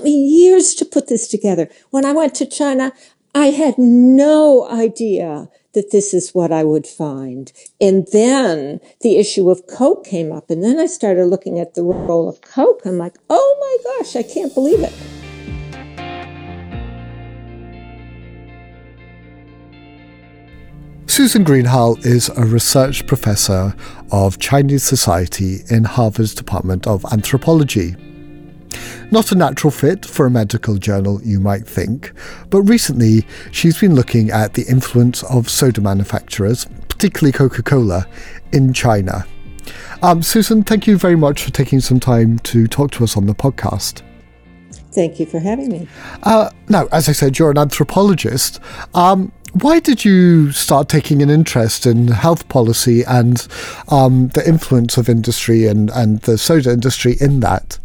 took me years to put this together. When I went to China, I had no idea that this is what I would find. And then the issue of Coke came up. And then I started looking at the role of Coke. I'm like, oh my gosh, I can't believe it. Susan Greenhalgh is a research professor of Chinese society in Harvard's Department of Anthropology. Not a natural fit for a medical journal, you might think, but recently she's been looking at the influence of soda manufacturers, particularly Coca Cola, in China. Um, Susan, thank you very much for taking some time to talk to us on the podcast. Thank you for having me. Uh, now, as I said, you're an anthropologist. Um, why did you start taking an interest in health policy and um, the influence of industry and, and the soda industry in that?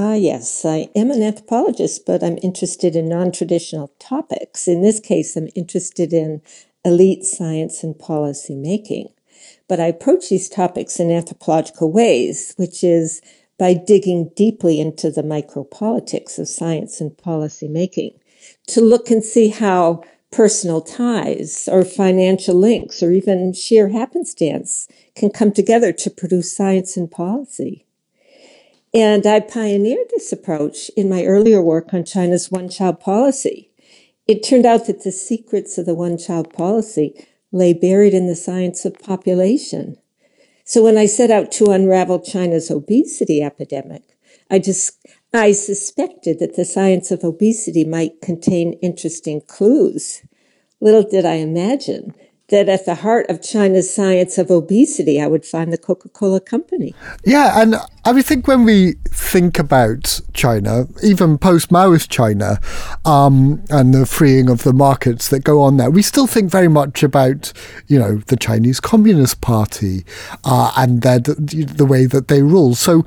Ah, yes, I am an anthropologist, but I'm interested in non traditional topics. In this case, I'm interested in elite science and policy making. But I approach these topics in anthropological ways, which is by digging deeply into the micropolitics of science and policy making to look and see how personal ties or financial links or even sheer happenstance can come together to produce science and policy. And I pioneered this approach in my earlier work on China's one child policy. It turned out that the secrets of the one child policy lay buried in the science of population. So when I set out to unravel China's obesity epidemic, I just, I suspected that the science of obesity might contain interesting clues. Little did I imagine that at the heart of China's science of obesity, I would find the Coca Cola Company. Yeah, and I think when we think about China, even post Maoist China, um, and the freeing of the markets that go on there, we still think very much about, you know, the Chinese Communist Party uh, and their, the way that they rule. So,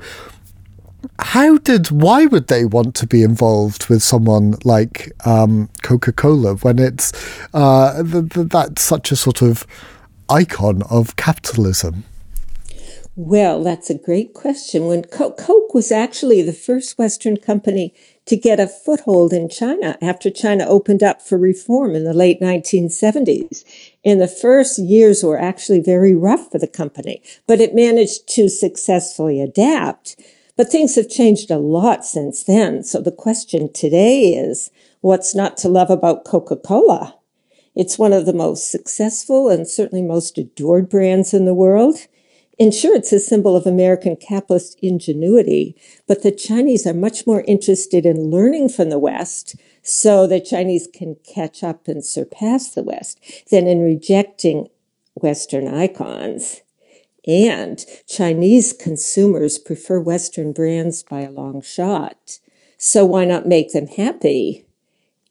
how did why would they want to be involved with someone like um, Coca Cola when it's uh, th- th- that's such a sort of icon of capitalism? Well, that's a great question. When Co- Coke was actually the first Western company to get a foothold in China after China opened up for reform in the late 1970s. And the first years were actually very rough for the company, but it managed to successfully adapt but things have changed a lot since then. So the question today is, what's not to love about Coca-Cola? It's one of the most successful and certainly most adored brands in the world. And sure, it's a symbol of American capitalist ingenuity, but the Chinese are much more interested in learning from the West so the Chinese can catch up and surpass the West than in rejecting Western icons. And Chinese consumers prefer Western brands by a long shot. So why not make them happy?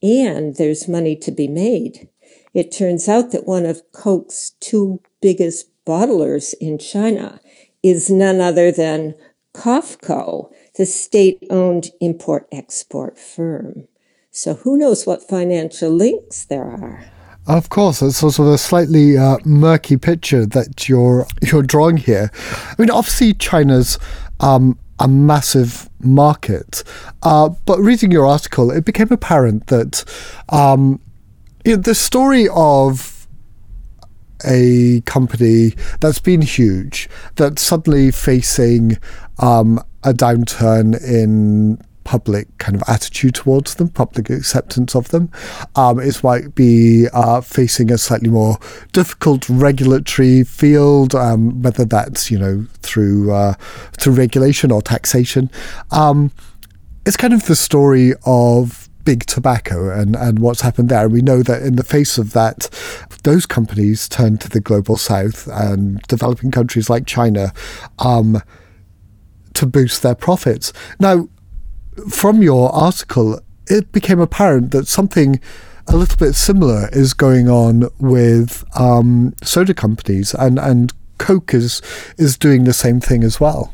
And there's money to be made. It turns out that one of Coke's two biggest bottlers in China is none other than COFCO, the state owned import export firm. So who knows what financial links there are? Of course, it's sort of a slightly uh, murky picture that you're you're drawing here. I mean, obviously, China's um, a massive market, uh, but reading your article, it became apparent that um, you know, the story of a company that's been huge, that's suddenly facing um, a downturn in public kind of attitude towards them, public acceptance of them. Um, it might be uh, facing a slightly more difficult regulatory field, um, whether that's you know through uh, through regulation or taxation. Um, it's kind of the story of big tobacco and, and what's happened there. We know that in the face of that, those companies turn to the global south and developing countries like China um, to boost their profits. Now, from your article, it became apparent that something a little bit similar is going on with um, soda companies, and, and Coke is is doing the same thing as well.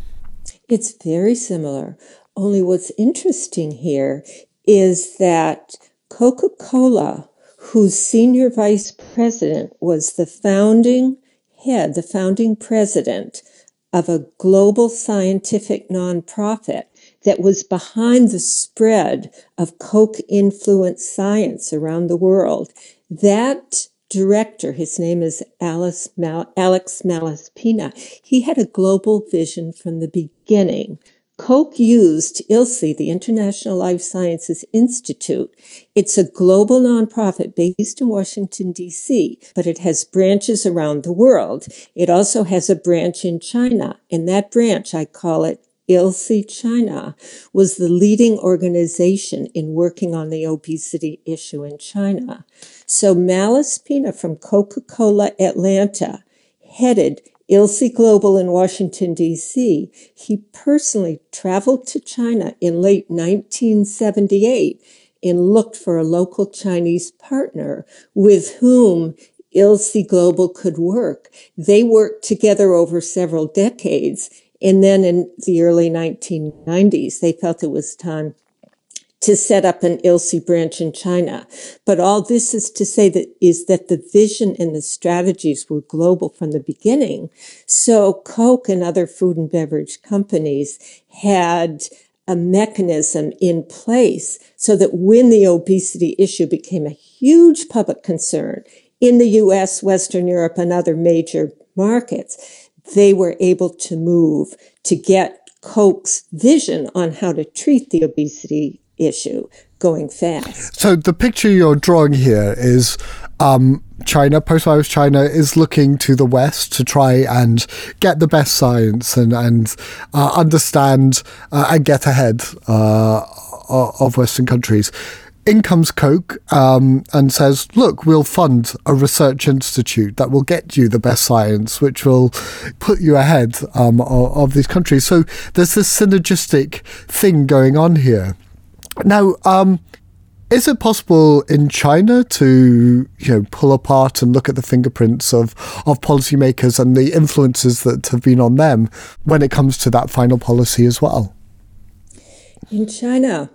It's very similar. Only what's interesting here is that Coca Cola, whose senior vice president was the founding head, the founding president of a global scientific nonprofit that was behind the spread of Coke influenced science around the world. That director, his name is Alice Mal- Alex Malaspina, he had a global vision from the beginning. Coke used ILSI, the International Life Sciences Institute. It's a global nonprofit based in Washington, D.C., but it has branches around the world. It also has a branch in China, and that branch, I call it ILSI China, was the leading organization in working on the obesity issue in China. So Malaspina from Coca-Cola Atlanta headed ILSI Global in Washington, D.C., he personally traveled to China in late 1978 and looked for a local Chinese partner with whom ILSI Global could work. They worked together over several decades. And then in the early 1990s, they felt it was time to set up an ILSI branch in China. But all this is to say that is that the vision and the strategies were global from the beginning. So Coke and other food and beverage companies had a mechanism in place so that when the obesity issue became a huge public concern in the US, Western Europe, and other major markets, they were able to move to get Coke's vision on how to treat the obesity issue going fast. So the picture you're drawing here is um, China, post-virus China, is looking to the West to try and get the best science and and uh, understand uh, and get ahead uh, of Western countries. In comes Coke um, and says, "Look, we'll fund a research institute that will get you the best science, which will put you ahead um, of, of these countries." So there's this synergistic thing going on here. Now, um, is it possible in China to you know pull apart and look at the fingerprints of of policymakers and the influences that have been on them when it comes to that final policy as well? In China,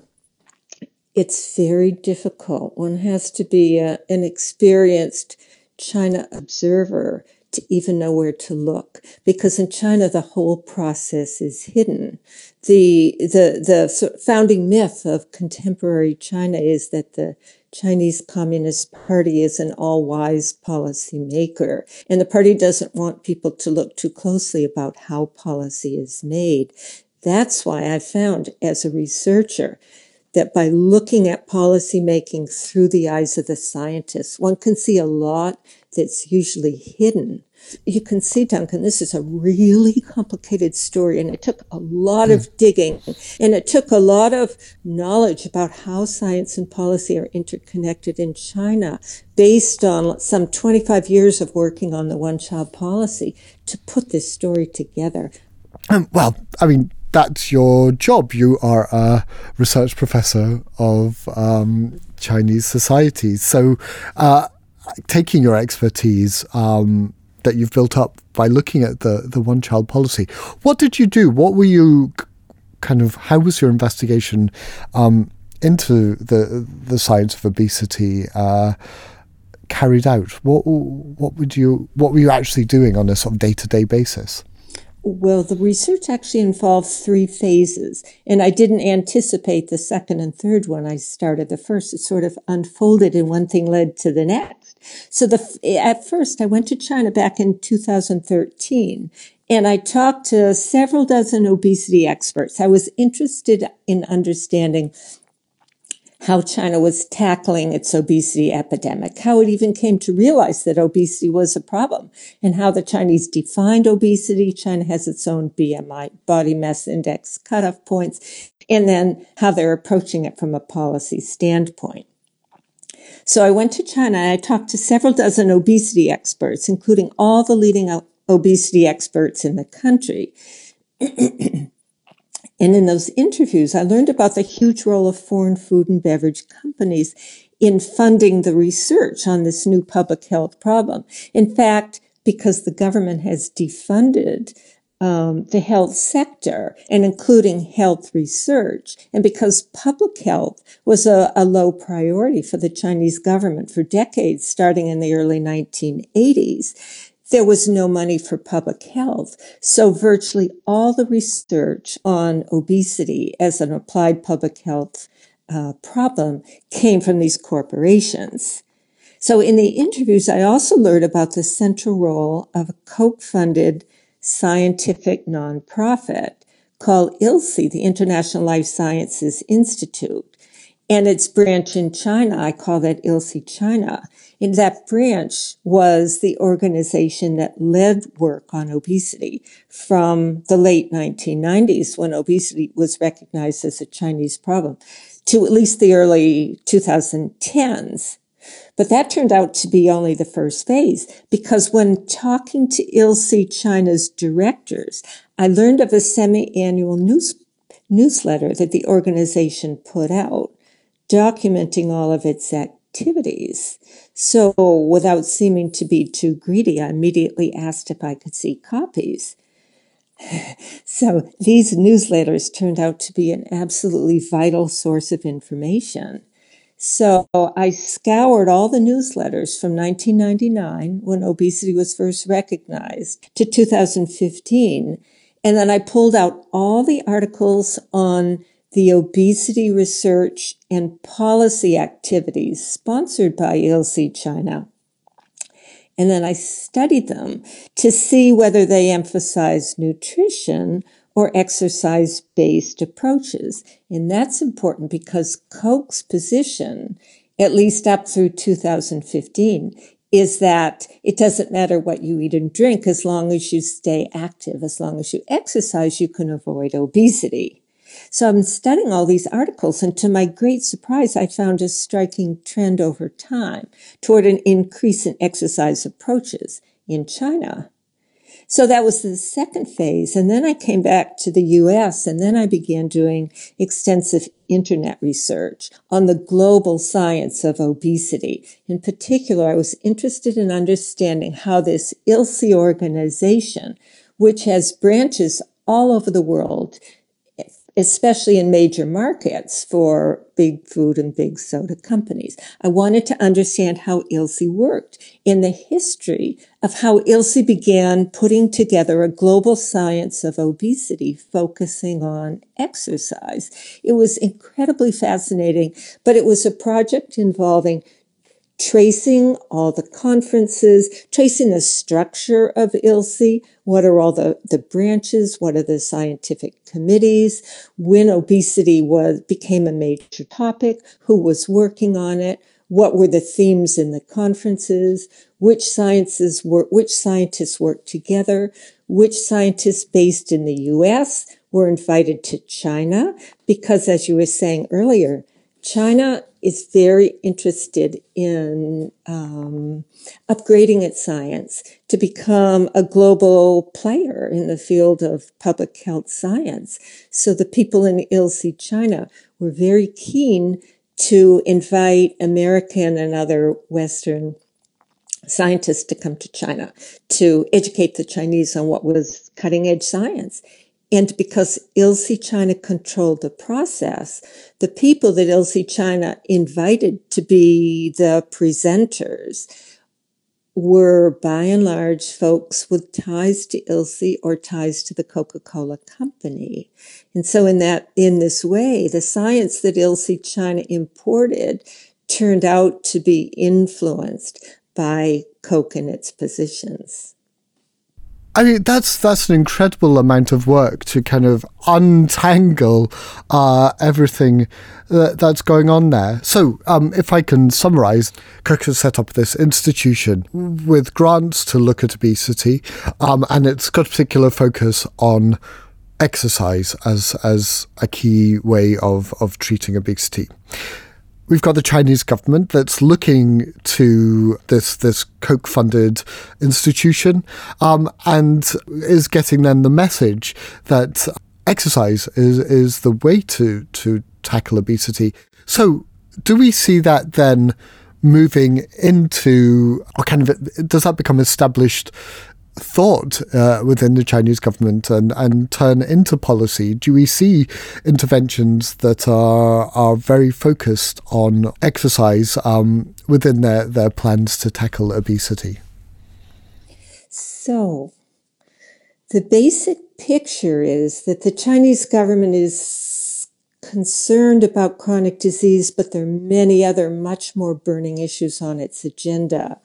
it's very difficult. One has to be a, an experienced China observer to even know where to look because in China the whole process is hidden. The the the founding myth of contemporary China is that the Chinese Communist Party is an all-wise policy maker and the party doesn't want people to look too closely about how policy is made. That's why I found as a researcher that by looking at policy making through the eyes of the scientists, one can see a lot that's usually hidden. You can see, Duncan, this is a really complicated story and it took a lot of hmm. digging and it took a lot of knowledge about how science and policy are interconnected in China based on some 25 years of working on the one child policy to put this story together. Um, well, I mean, that's your job. You are a research professor of um, Chinese society. So, uh, taking your expertise um, that you've built up by looking at the, the one child policy, what did you do? What were you kind of, how was your investigation um, into the, the science of obesity? Uh, carried out what what would you what were you actually doing on a sort of day-to-day basis well, the research actually involved three phases, and I didn't anticipate the second and third one. I started the first. It sort of unfolded, and one thing led to the next. So the at first, I went to China back in 2013, and I talked to several dozen obesity experts. I was interested in understanding how China was tackling its obesity epidemic, how it even came to realize that obesity was a problem, and how the Chinese defined obesity. China has its own BMI, body mass index cutoff points, and then how they're approaching it from a policy standpoint. So I went to China and I talked to several dozen obesity experts, including all the leading obesity experts in the country. And in those interviews, I learned about the huge role of foreign food and beverage companies in funding the research on this new public health problem. In fact, because the government has defunded um, the health sector and including health research, and because public health was a, a low priority for the Chinese government for decades, starting in the early 1980s, there was no money for public health. So virtually all the research on obesity as an applied public health uh, problem came from these corporations. So in the interviews, I also learned about the central role of a Coke funded scientific nonprofit called ILSI, the International Life Sciences Institute. And its branch in China, I call that ILSI China. And that branch was the organization that led work on obesity from the late 1990s when obesity was recognized as a Chinese problem to at least the early 2010s. But that turned out to be only the first phase because when talking to ILSI China's directors, I learned of a semi-annual news, newsletter that the organization put out documenting all of its activities. So without seeming to be too greedy, I immediately asked if I could see copies. So these newsletters turned out to be an absolutely vital source of information. So I scoured all the newsletters from 1999 when obesity was first recognized to 2015. And then I pulled out all the articles on the obesity research and policy activities sponsored by ILSI China. And then I studied them to see whether they emphasize nutrition or exercise based approaches. And that's important because Coke's position, at least up through 2015, is that it doesn't matter what you eat and drink as long as you stay active, as long as you exercise, you can avoid obesity. So I'm studying all these articles and to my great surprise, I found a striking trend over time toward an increase in exercise approaches in China. So that was the second phase. And then I came back to the US and then I began doing extensive internet research on the global science of obesity. In particular, I was interested in understanding how this ILSI organization, which has branches all over the world, especially in major markets for big food and big soda companies. I wanted to understand how ILSI worked in the history of how ILSI began putting together a global science of obesity focusing on exercise. It was incredibly fascinating, but it was a project involving tracing all the conferences, tracing the structure of ILSI. What are all the, the branches? What are the scientific committees? When obesity was, became a major topic? Who was working on it? What were the themes in the conferences? Which sciences were, which scientists worked together? Which scientists based in the U.S. were invited to China? Because as you were saying earlier, China is very interested in um, upgrading its science to become a global player in the field of public health science. So the people in ILSI China were very keen to invite American and other Western scientists to come to China to educate the Chinese on what was cutting edge science. And because ILSI China controlled the process, the people that ILSI China invited to be the presenters were by and large folks with ties to ILSI or ties to the Coca-Cola company. And so in that, in this way, the science that ILSI China imported turned out to be influenced by Coke and its positions. I mean, that's that's an incredible amount of work to kind of untangle uh, everything that, that's going on there. So, um, if I can summarize, Coke has set up this institution with grants to look at obesity, um, and it's got a particular focus on exercise as as a key way of of treating obesity we've got the Chinese government that's looking to this this Coke funded institution um, and is getting then the message that exercise is is the way to to tackle obesity. So do we see that then moving into or kind of does that become established thought uh, within the Chinese government and, and turn into policy? Do we see interventions that are are very focused on exercise um, within their, their plans to tackle obesity? So, the basic picture is that the Chinese government is concerned about chronic disease, but there are many other much more burning issues on its agenda.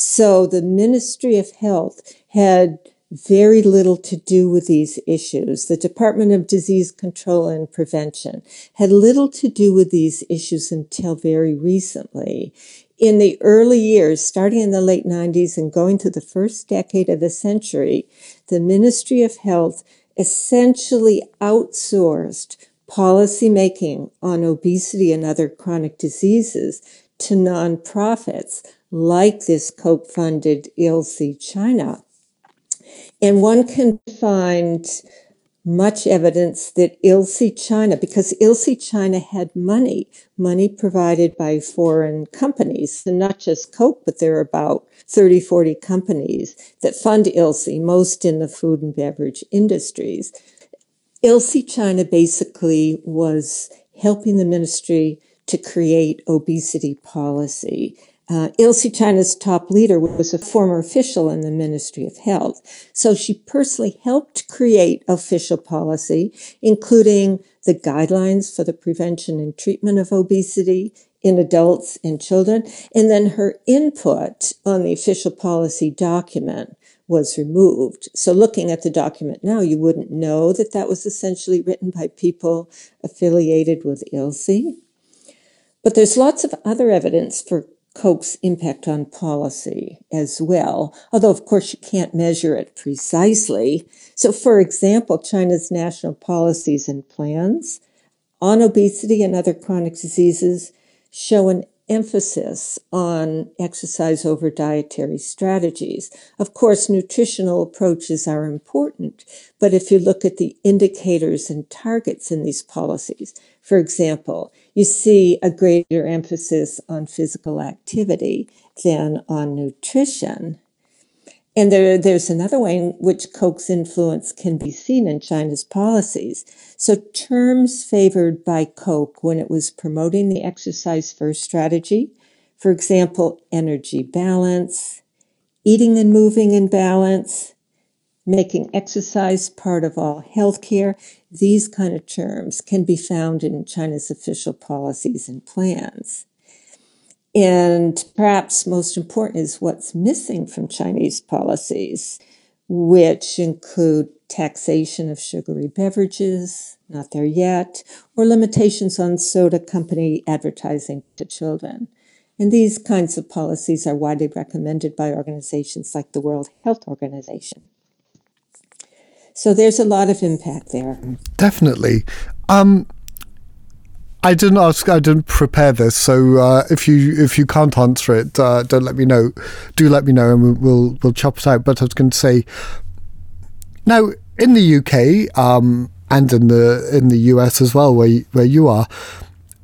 So the Ministry of Health had very little to do with these issues. The Department of Disease Control and Prevention had little to do with these issues until very recently. In the early years, starting in the late 90s and going to the first decade of the century, the Ministry of Health essentially outsourced policy making on obesity and other chronic diseases to nonprofits like this Coke funded ILSI China. And one can find much evidence that ILSI China, because ILSI China had money, money provided by foreign companies, and not just Coke, but there are about 30, 40 companies that fund ILSI, most in the food and beverage industries. ILSI China basically was helping the ministry to create obesity policy. Uh, ILSI China's top leader was a former official in the Ministry of Health. So she personally helped create official policy, including the guidelines for the prevention and treatment of obesity in adults and children. And then her input on the official policy document was removed. So looking at the document now, you wouldn't know that that was essentially written by people affiliated with ILSI. But there's lots of other evidence for Coke's impact on policy as well, although of course you can't measure it precisely. So for example, China's national policies and plans on obesity and other chronic diseases show an emphasis on exercise over dietary strategies. Of course, nutritional approaches are important, but if you look at the indicators and targets in these policies, for example, you see a greater emphasis on physical activity than on nutrition. And there, there's another way in which Coke's influence can be seen in China's policies. So terms favored by Koch when it was promoting the exercise first strategy, for example, energy balance, eating and moving in balance, making exercise part of all healthcare, these kind of terms can be found in China's official policies and plans. And perhaps most important is what's missing from Chinese policies, which include taxation of sugary beverages, not there yet, or limitations on soda company advertising to children. And these kinds of policies are widely recommended by organizations like the World Health Organization. So there's a lot of impact there. Definitely. Um, I didn't ask. I didn't prepare this, so uh, if you if you can't answer it, uh, don't let me know. Do let me know, and we'll we'll chop it out. But I was going to say, now in the UK um, and in the in the US as well, where where you are,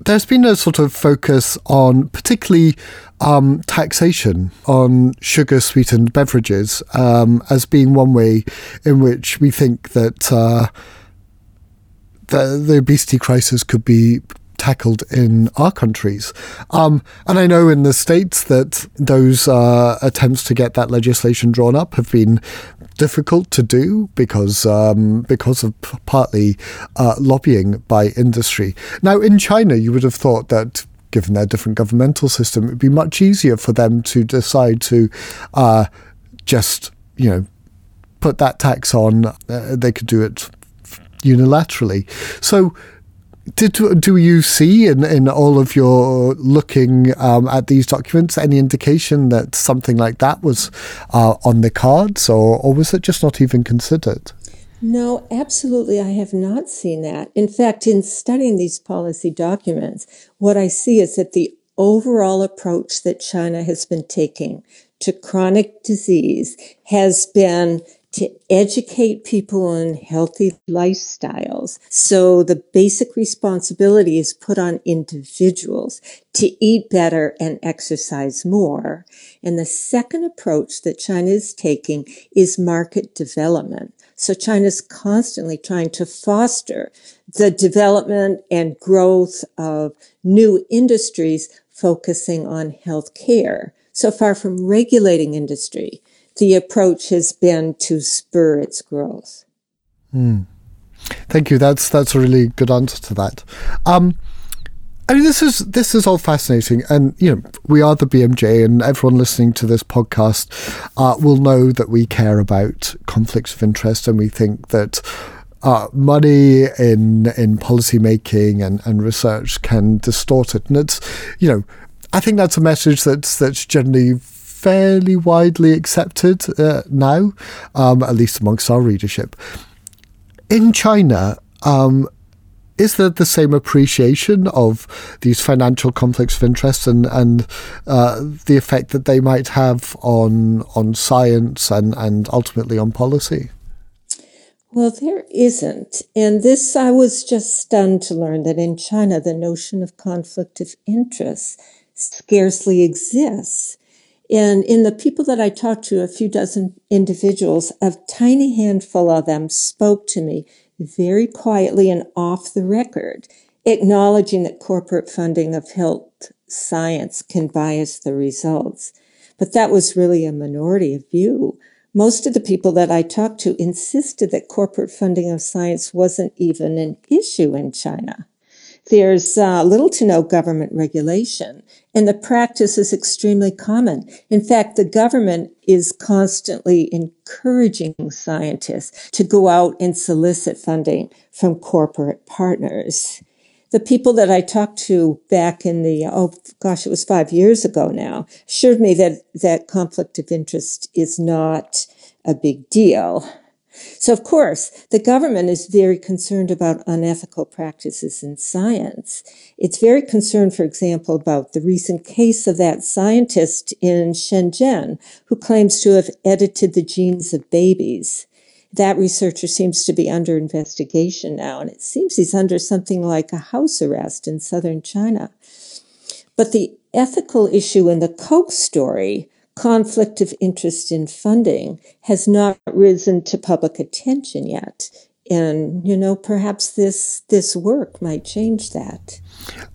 there's been a sort of focus on particularly um, taxation on sugar sweetened beverages um, as being one way in which we think that. Uh, the, the obesity crisis could be tackled in our countries. Um, and I know in the States that those uh, attempts to get that legislation drawn up have been difficult to do because um, because of partly uh, lobbying by industry. Now, in China, you would have thought that given their different governmental system, it would be much easier for them to decide to uh, just, you know, put that tax on. Uh, they could do it unilaterally. So, did do you see in, in all of your looking um, at these documents any indication that something like that was uh, on the cards, or, or was it just not even considered? No, absolutely. I have not seen that. In fact, in studying these policy documents, what I see is that the overall approach that China has been taking to chronic disease has been to educate people on healthy lifestyles. So the basic responsibility is put on individuals to eat better and exercise more. And the second approach that China is taking is market development. So China is constantly trying to foster the development and growth of new industries focusing on health care. So far from regulating industry, the approach has been to spur its growth. Mm. Thank you. That's that's a really good answer to that. Um, I mean, this is this is all fascinating, and you know, we are the BMJ, and everyone listening to this podcast uh, will know that we care about conflicts of interest, and we think that uh, money in in policy making and, and research can distort it, and it's you know, I think that's a message that's that's generally fairly widely accepted uh, now, um, at least amongst our readership. In China, um, is there the same appreciation of these financial conflicts of interest and and uh, the effect that they might have on on science and and ultimately on policy? Well, there isn't. And this, I was just stunned to learn that in China, the notion of conflict of interest scarcely exists. And in the people that I talked to, a few dozen individuals, a tiny handful of them spoke to me very quietly and off the record, acknowledging that corporate funding of health science can bias the results. But that was really a minority of view. Most of the people that I talked to insisted that corporate funding of science wasn't even an issue in China. There's uh, little to no government regulation, and the practice is extremely common. In fact, the government is constantly encouraging scientists to go out and solicit funding from corporate partners. The people that I talked to back in the, oh gosh, it was five years ago now, assured me that, that conflict of interest is not a big deal. So, of course, the government is very concerned about unethical practices in science. It's very concerned, for example, about the recent case of that scientist in Shenzhen who claims to have edited the genes of babies. That researcher seems to be under investigation now, and it seems he's under something like a house arrest in southern China. But the ethical issue in the Coke story conflict of interest in funding has not risen to public attention yet. And, you know, perhaps this, this work might change that.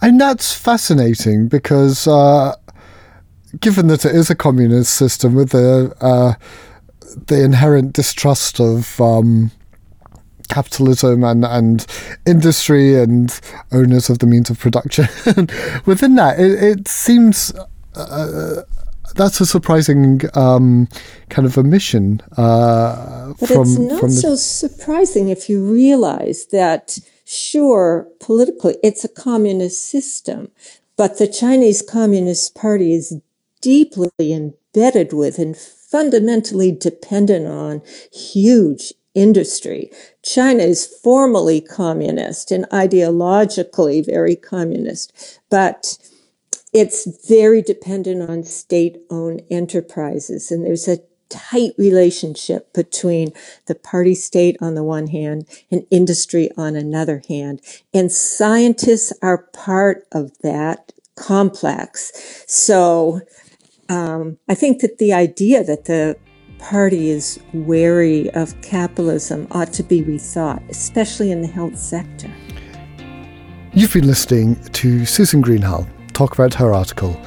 And that's fascinating because, uh, given that it is a communist system with the, uh, the inherent distrust of, um, capitalism and, and industry and owners of the means of production. Within that, it, it seems uh, that's a surprising um, kind of omission. Uh, but from, it's not from the... so surprising if you realize that, sure, politically, it's a communist system, but the Chinese Communist Party is deeply embedded with and fundamentally dependent on huge industry. China is formally communist and ideologically very communist, but it's very dependent on state owned enterprises. And there's a tight relationship between the party state on the one hand and industry on another hand. And scientists are part of that complex. So um, I think that the idea that the party is wary of capitalism ought to be rethought, especially in the health sector. You've been listening to Susan Greenhalgh talk about her article,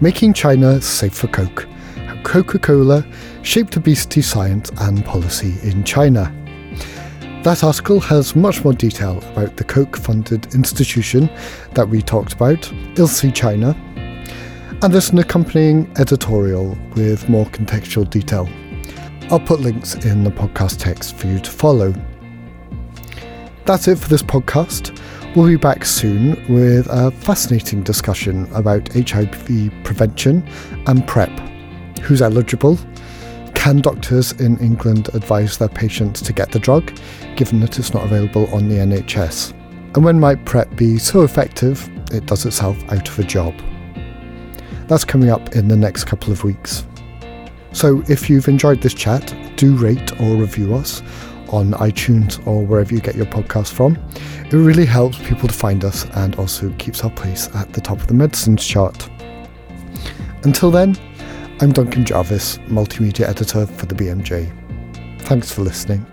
Making China Safe for Coke How Coca Cola Shaped Obesity Science and Policy in China. That article has much more detail about the Coke funded institution that we talked about, ILSI China, and there's an accompanying editorial with more contextual detail. I'll put links in the podcast text for you to follow. That's it for this podcast. We'll be back soon with a fascinating discussion about HIV prevention and PrEP. Who's eligible? Can doctors in England advise their patients to get the drug, given that it's not available on the NHS? And when might PrEP be so effective it does itself out of a job? That's coming up in the next couple of weeks. So if you've enjoyed this chat, do rate or review us on iTunes or wherever you get your podcast from. It really helps people to find us and also keeps our place at the top of the medicines chart. Until then, I'm Duncan Jarvis, multimedia editor for the BMJ. Thanks for listening.